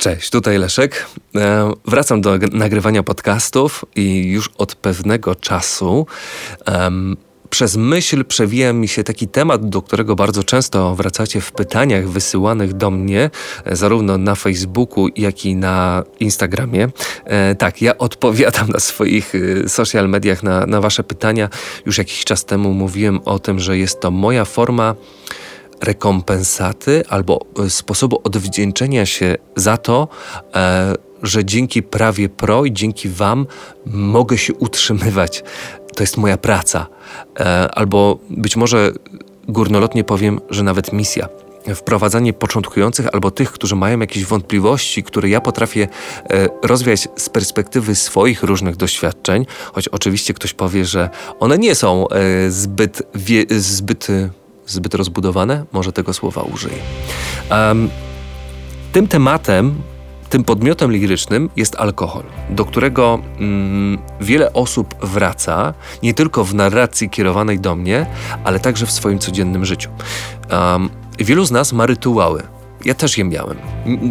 Cześć, tutaj Leszek. E, wracam do nagrywania podcastów i już od pewnego czasu um, przez myśl przewija mi się taki temat, do którego bardzo często wracacie w pytaniach wysyłanych do mnie, e, zarówno na Facebooku, jak i na Instagramie. E, tak, ja odpowiadam na swoich e, social mediach na, na Wasze pytania. Już jakiś czas temu mówiłem o tym, że jest to moja forma rekompensaty albo e, sposobu odwdzięczenia się za to, e, że dzięki prawie pro i dzięki Wam mogę się utrzymywać. To jest moja praca. E, albo być może górnolotnie powiem, że nawet misja wprowadzanie początkujących albo tych, którzy mają jakieś wątpliwości, które ja potrafię e, rozwiać z perspektywy swoich różnych doświadczeń, choć oczywiście ktoś powie, że one nie są e, zbyt, wie, zbyt zbyt rozbudowane, może tego słowa użyję. Um, tym tematem, tym podmiotem lirycznym jest alkohol, do którego mm, wiele osób wraca, nie tylko w narracji kierowanej do mnie, ale także w swoim codziennym życiu. Um, wielu z nas ma rytuały. Ja też je miałem.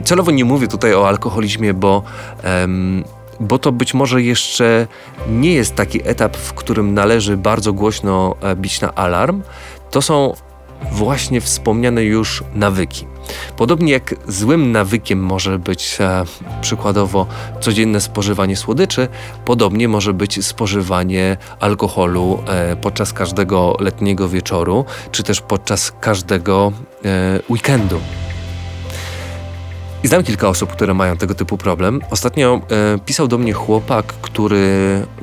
Celowo nie mówię tutaj o alkoholizmie, bo um, bo to być może jeszcze nie jest taki etap, w którym należy bardzo głośno e, bić na alarm. To są właśnie wspomniane już nawyki. Podobnie jak złym nawykiem może być e, przykładowo codzienne spożywanie słodyczy, podobnie może być spożywanie alkoholu e, podczas każdego letniego wieczoru, czy też podczas każdego e, weekendu. I znam kilka osób, które mają tego typu problem. Ostatnio e, pisał do mnie chłopak, który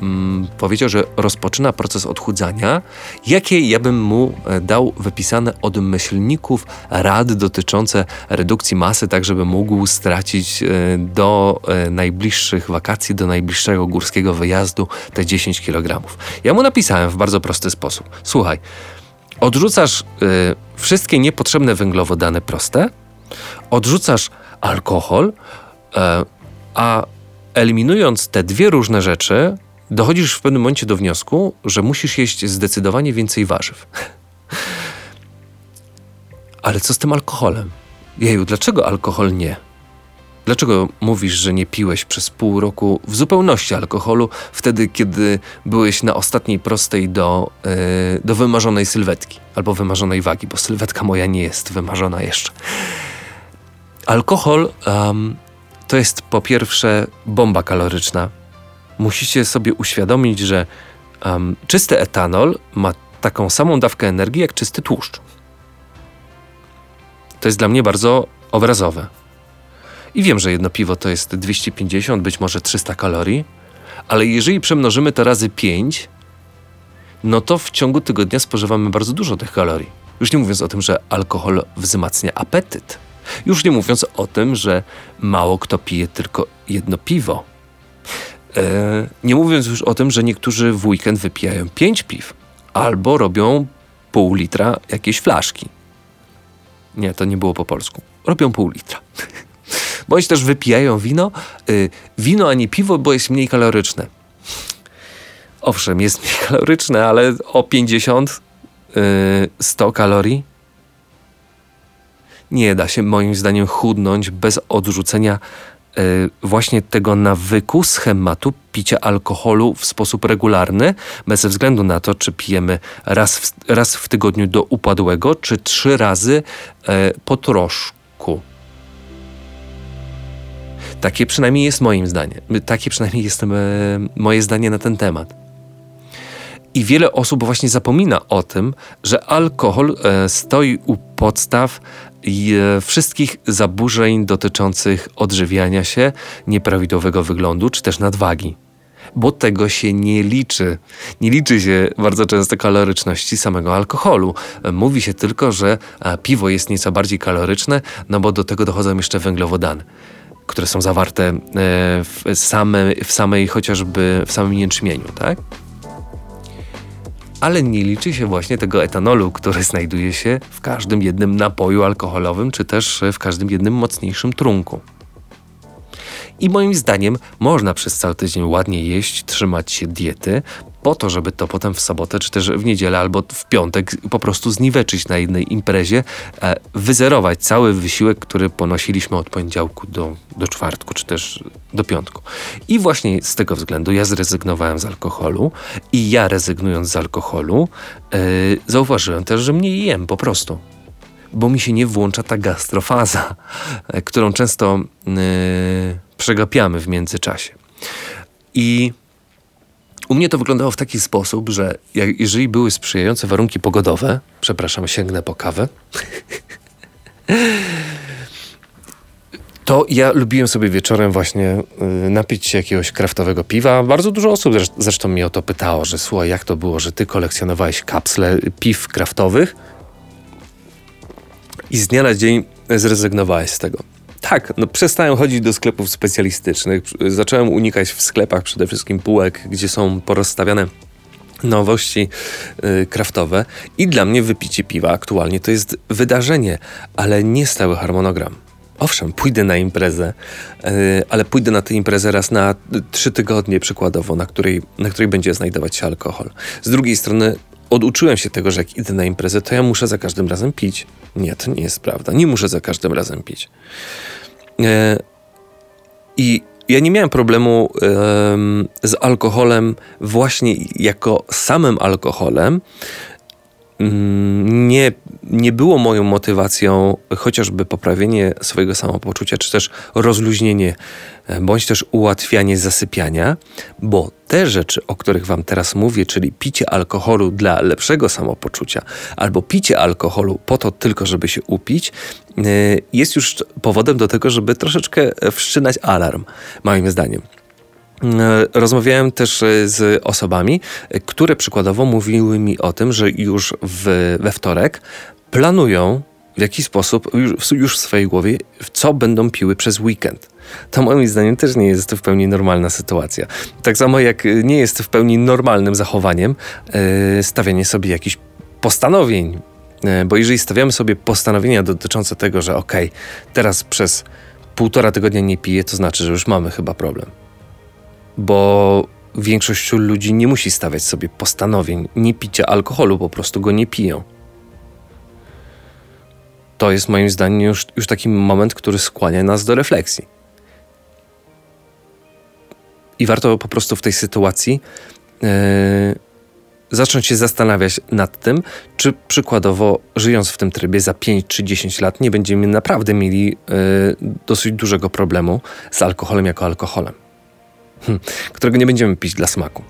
mm, powiedział, że rozpoczyna proces odchudzania. Jakie ja bym mu e, dał wypisane od myślników rady dotyczące redukcji masy, tak żeby mógł stracić e, do e, najbliższych wakacji, do najbliższego górskiego wyjazdu te 10 kg. Ja mu napisałem w bardzo prosty sposób. Słuchaj, odrzucasz e, wszystkie niepotrzebne węglowodany proste, odrzucasz alkohol, e, a eliminując te dwie różne rzeczy, dochodzisz w pewnym momencie do wniosku, że musisz jeść zdecydowanie więcej warzyw. Ale co z tym alkoholem? Jeju, dlaczego alkohol nie? Dlaczego mówisz, że nie piłeś przez pół roku w zupełności alkoholu, wtedy kiedy byłeś na ostatniej prostej do, yy, do wymarzonej sylwetki albo wymarzonej wagi, bo sylwetka moja nie jest wymarzona jeszcze. Alkohol um, to jest po pierwsze bomba kaloryczna. Musicie sobie uświadomić, że um, czysty etanol ma taką samą dawkę energii jak czysty tłuszcz. To jest dla mnie bardzo obrazowe. I wiem, że jedno piwo to jest 250, być może 300 kalorii, ale jeżeli przemnożymy to razy 5, no to w ciągu tygodnia spożywamy bardzo dużo tych kalorii. Już nie mówiąc o tym, że alkohol wzmacnia apetyt. Już nie mówiąc o tym, że mało kto pije tylko jedno piwo. E, nie mówiąc już o tym, że niektórzy w weekend wypijają pięć piw albo robią pół litra jakiejś flaszki. Nie, to nie było po polsku. Robią pół litra. Bądź też wypijają wino. Y, wino, a nie piwo, bo jest mniej kaloryczne. Owszem, jest mniej kaloryczne, ale o 50, 100 y, kalorii nie da się moim zdaniem chudnąć bez odrzucenia e, właśnie tego nawyku, schematu picia alkoholu w sposób regularny, bez względu na to, czy pijemy raz w, raz w tygodniu do upadłego, czy trzy razy e, po troszku. Takie przynajmniej jest moim zdaniem. Takie przynajmniej jest e, moje zdanie na ten temat. I wiele osób właśnie zapomina o tym, że alkohol stoi u podstaw E, wszystkich zaburzeń dotyczących odżywiania się, nieprawidłowego wyglądu czy też nadwagi. Bo tego się nie liczy. Nie liczy się bardzo często kaloryczności samego alkoholu. Mówi się tylko, że e, piwo jest nieco bardziej kaloryczne, no bo do tego dochodzą jeszcze węglowodany które są zawarte e, w, same, w samej chociażby w samym jęczmieniu, tak? Ale nie liczy się właśnie tego etanolu, który znajduje się w każdym jednym napoju alkoholowym, czy też w każdym jednym mocniejszym trunku. I moim zdaniem można przez cały tydzień ładnie jeść, trzymać się diety, po to, żeby to potem w sobotę, czy też w niedzielę, albo w piątek po prostu zniweczyć na jednej imprezie, e, wyzerować cały wysiłek, który ponosiliśmy od poniedziałku do, do czwartku, czy też do piątku. I właśnie z tego względu ja zrezygnowałem z alkoholu i ja rezygnując z alkoholu, yy, zauważyłem też, że mniej jem po prostu bo mi się nie włącza ta gastrofaza, e, którą często yy, przegapiamy w międzyczasie. I u mnie to wyglądało w taki sposób, że jak, jeżeli były sprzyjające warunki pogodowe, przepraszam, sięgnę po kawę. to ja lubiłem sobie wieczorem właśnie y, napić się jakiegoś kraftowego piwa. Bardzo dużo osób zresztą mnie o to pytało, że słuchaj, jak to było, że ty kolekcjonowałeś kapsle piw kraftowych i z dnia na dzień zrezygnowałeś z tego. Tak, no przestałem chodzić do sklepów specjalistycznych. Zacząłem unikać w sklepach przede wszystkim półek, gdzie są porozstawiane nowości yy, kraftowe i dla mnie wypicie piwa aktualnie to jest wydarzenie, ale nie stały harmonogram. Owszem, pójdę na imprezę, yy, ale pójdę na tę imprezę raz na trzy tygodnie przykładowo, na której, na której będzie znajdować się alkohol. Z drugiej strony oduczyłem się tego, że jak idę na imprezę, to ja muszę za każdym razem pić. Nie, to nie jest prawda. Nie muszę za każdym razem pić. E, I ja nie miałem problemu e, z alkoholem właśnie jako samym alkoholem. Nie, nie było moją motywacją chociażby poprawienie swojego samopoczucia, czy też rozluźnienie, e, bądź też ułatwianie zasypiania, bo te rzeczy, o których Wam teraz mówię, czyli picie alkoholu dla lepszego samopoczucia, albo picie alkoholu po to tylko, żeby się upić, e, jest już powodem do tego, żeby troszeczkę wszczynać alarm, moim zdaniem. E, rozmawiałem też e, z osobami, e, które przykładowo mówiły mi o tym, że już w, we wtorek planują w jaki sposób, już, w swojej głowie, co będą piły przez weekend. To moim zdaniem też nie jest w pełni normalna sytuacja. Tak samo jak nie jest w pełni normalnym zachowaniem yy, stawianie sobie jakichś postanowień. Yy, bo jeżeli stawiamy sobie postanowienia dotyczące tego, że okay, teraz przez półtora tygodnia nie piję, to znaczy, że już mamy chyba problem bo większość ludzi nie musi stawiać sobie postanowień nie picia alkoholu, po prostu go nie piją. To jest moim zdaniem już, już taki moment, który skłania nas do refleksji. I warto po prostu w tej sytuacji yy, zacząć się zastanawiać nad tym, czy przykładowo, żyjąc w tym trybie za 5 czy 10 lat, nie będziemy naprawdę mieli yy, dosyć dużego problemu z alkoholem jako alkoholem. Hm, którego nie będziemy pić dla smaku.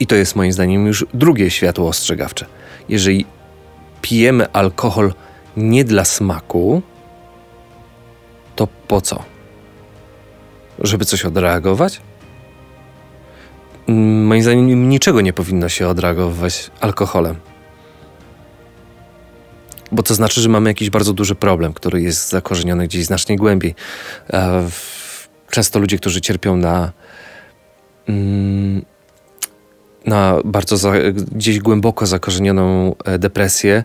I to jest moim zdaniem już drugie światło ostrzegawcze. Jeżeli pijemy alkohol nie dla smaku, to po co? Żeby coś odreagować? Mm, moim zdaniem niczego nie powinno się odreagować alkoholem. Bo to znaczy, że mamy jakiś bardzo duży problem, który jest zakorzeniony gdzieś znacznie głębiej. W często ludzie, którzy cierpią na, mm, na bardzo za, gdzieś głęboko zakorzenioną e, depresję,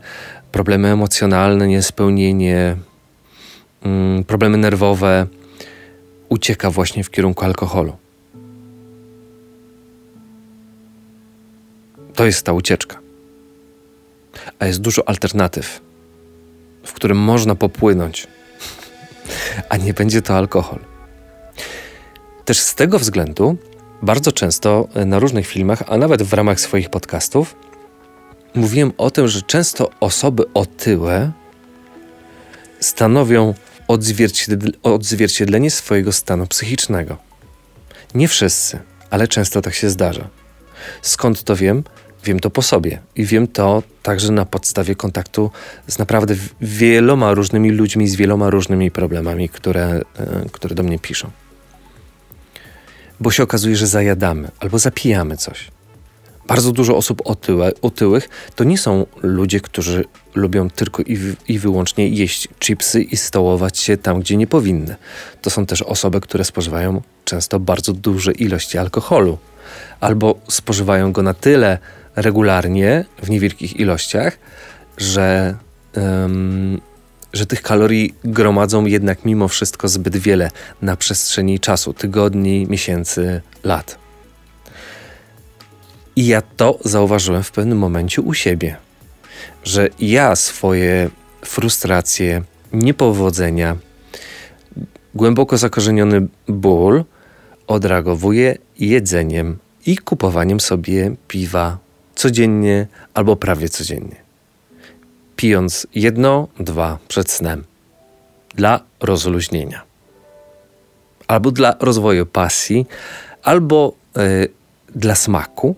problemy emocjonalne, niespełnienie, mm, problemy nerwowe, ucieka właśnie w kierunku alkoholu. To jest ta ucieczka. A jest dużo alternatyw, w którym można popłynąć, a nie będzie to alkohol. Też z tego względu bardzo często na różnych filmach, a nawet w ramach swoich podcastów, mówiłem o tym, że często osoby otyłe stanowią odzwierciedlenie swojego stanu psychicznego. Nie wszyscy, ale często tak się zdarza. Skąd to wiem? Wiem to po sobie i wiem to także na podstawie kontaktu z naprawdę wieloma różnymi ludźmi z wieloma różnymi problemami, które, e, które do mnie piszą bo się okazuje, że zajadamy albo zapijamy coś. Bardzo dużo osób otyłe, otyłych to nie są ludzie, którzy lubią tylko i, i wyłącznie jeść chipsy i stołować się tam, gdzie nie powinny. To są też osoby, które spożywają często bardzo duże ilości alkoholu albo spożywają go na tyle regularnie, w niewielkich ilościach, że że tych kalorii gromadzą jednak mimo wszystko zbyt wiele na przestrzeni czasu tygodni, miesięcy, lat. I ja to zauważyłem w pewnym momencie u siebie, że ja swoje frustracje, niepowodzenia, głęboko zakorzeniony ból odreagowuję jedzeniem i kupowaniem sobie piwa codziennie albo prawie codziennie. Pijąc jedno, dwa przed snem dla rozluźnienia, albo dla rozwoju pasji, albo y, dla smaku.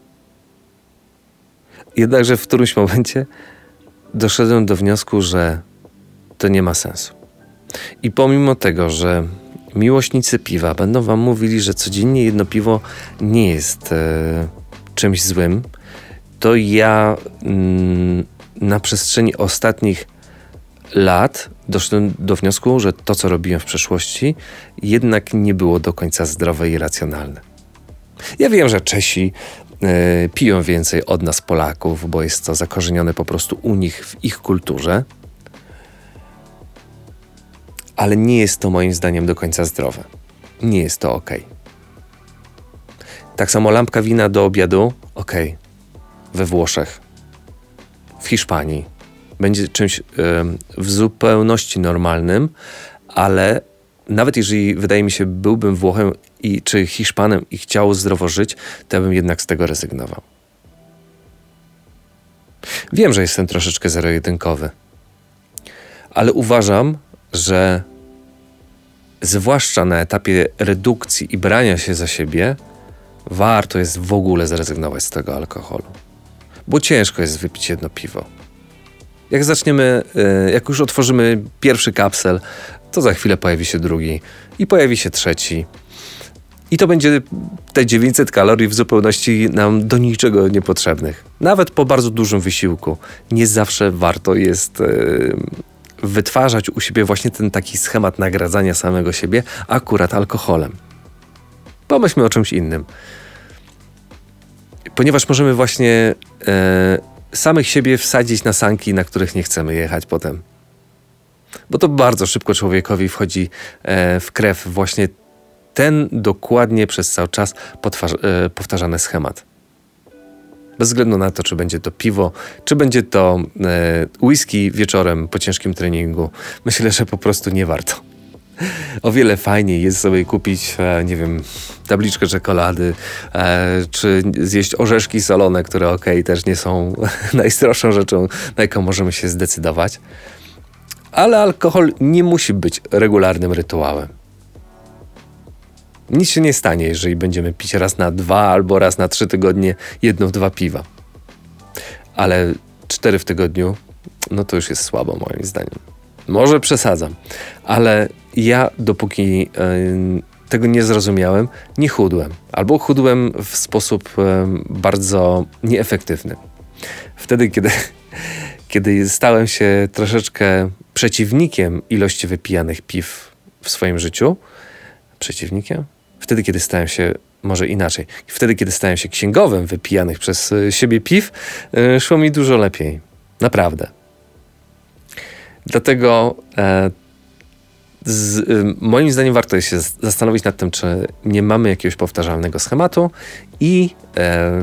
Jednakże w którymś momencie doszedłem do wniosku, że to nie ma sensu. I pomimo tego, że miłośnicy piwa będą Wam mówili, że codziennie jedno piwo nie jest e, czymś złym, to ja mm, na przestrzeni ostatnich lat doszedłem do wniosku, że to, co robiłem w przeszłości, jednak nie było do końca zdrowe i racjonalne. Ja wiem, że Czesi e, piją więcej od nas, Polaków, bo jest to zakorzenione po prostu u nich w ich kulturze ale nie jest to moim zdaniem do końca zdrowe. Nie jest to ok. Tak samo lampka wina do obiadu, ok. We Włoszech, w Hiszpanii będzie czymś w zupełności normalnym, ale nawet jeżeli wydaje mi się, byłbym Włochem i, czy Hiszpanem i chciał zdrowo żyć, to ja bym jednak z tego rezygnował. Wiem, że jestem troszeczkę zero-jedynkowy, ale uważam, że zwłaszcza na etapie redukcji i brania się za siebie, warto jest w ogóle zrezygnować z tego alkoholu. Bo ciężko jest wypić jedno piwo. Jak zaczniemy, e, jak już otworzymy pierwszy kapsel, to za chwilę pojawi się drugi i pojawi się trzeci. I to będzie te 900 kalorii w zupełności nam do niczego niepotrzebnych. Nawet po bardzo dużym wysiłku. Nie zawsze warto jest yy, wytwarzać u siebie właśnie ten taki schemat nagradzania samego siebie akurat alkoholem. Pomyślmy o czymś innym. Ponieważ możemy właśnie e, samych siebie wsadzić na sanki, na których nie chcemy jechać potem. Bo to bardzo szybko człowiekowi wchodzi e, w krew właśnie ten dokładnie przez cały czas e, powtarzany schemat. Bez względu na to, czy będzie to piwo, czy będzie to e, whisky wieczorem po ciężkim treningu. Myślę, że po prostu nie warto. O wiele fajniej jest sobie kupić, e, nie wiem, tabliczkę czekolady, e, czy zjeść orzeszki solone, które ok, też nie są najstroższą rzeczą, na jaką możemy się zdecydować. Ale alkohol nie musi być regularnym rytuałem. Nic się nie stanie, jeżeli będziemy pić raz na dwa albo raz na trzy tygodnie jedno, dwa piwa. Ale cztery w tygodniu, no to już jest słabo moim zdaniem. Może przesadzam, ale ja dopóki yy, tego nie zrozumiałem, nie chudłem. Albo chudłem w sposób yy, bardzo nieefektywny. Wtedy, kiedy, kiedy stałem się troszeczkę przeciwnikiem ilości wypijanych piw w swoim życiu, przeciwnikiem? Wtedy, kiedy stałem się, może inaczej, wtedy, kiedy stałem się księgowym wypijanych przez e, siebie piw, e, szło mi dużo lepiej. Naprawdę. Dlatego e, z, e, moim zdaniem warto się zastanowić nad tym, czy nie mamy jakiegoś powtarzalnego schematu i, e,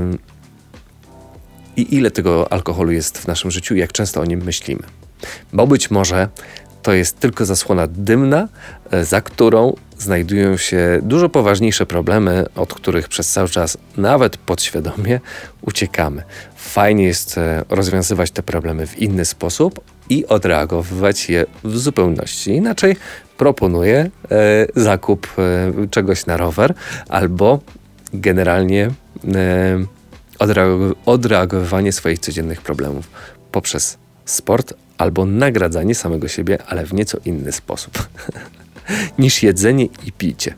i ile tego alkoholu jest w naszym życiu i jak często o nim myślimy. Bo być może to jest tylko zasłona dymna, e, za którą znajdują się dużo poważniejsze problemy, od których przez cały czas, nawet podświadomie, uciekamy. Fajnie jest e, rozwiązywać te problemy w inny sposób i odreagowywać je w zupełności. Inaczej proponuję e, zakup e, czegoś na rower albo generalnie e, odreagowywanie swoich codziennych problemów poprzez sport albo nagradzanie samego siebie, ale w nieco inny sposób niż jedzenie i picie.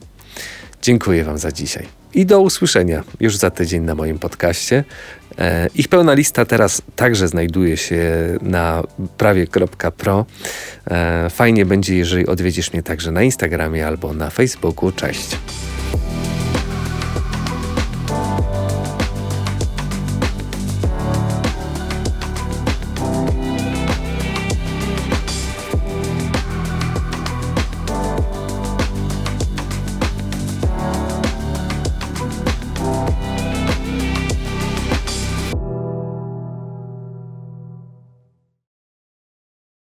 Dziękuję Wam za dzisiaj i do usłyszenia już za tydzień na moim podcaście. E, ich pełna lista teraz także znajduje się na prawie.pro. E, fajnie będzie, jeżeli odwiedzisz mnie także na Instagramie albo na Facebooku. Cześć.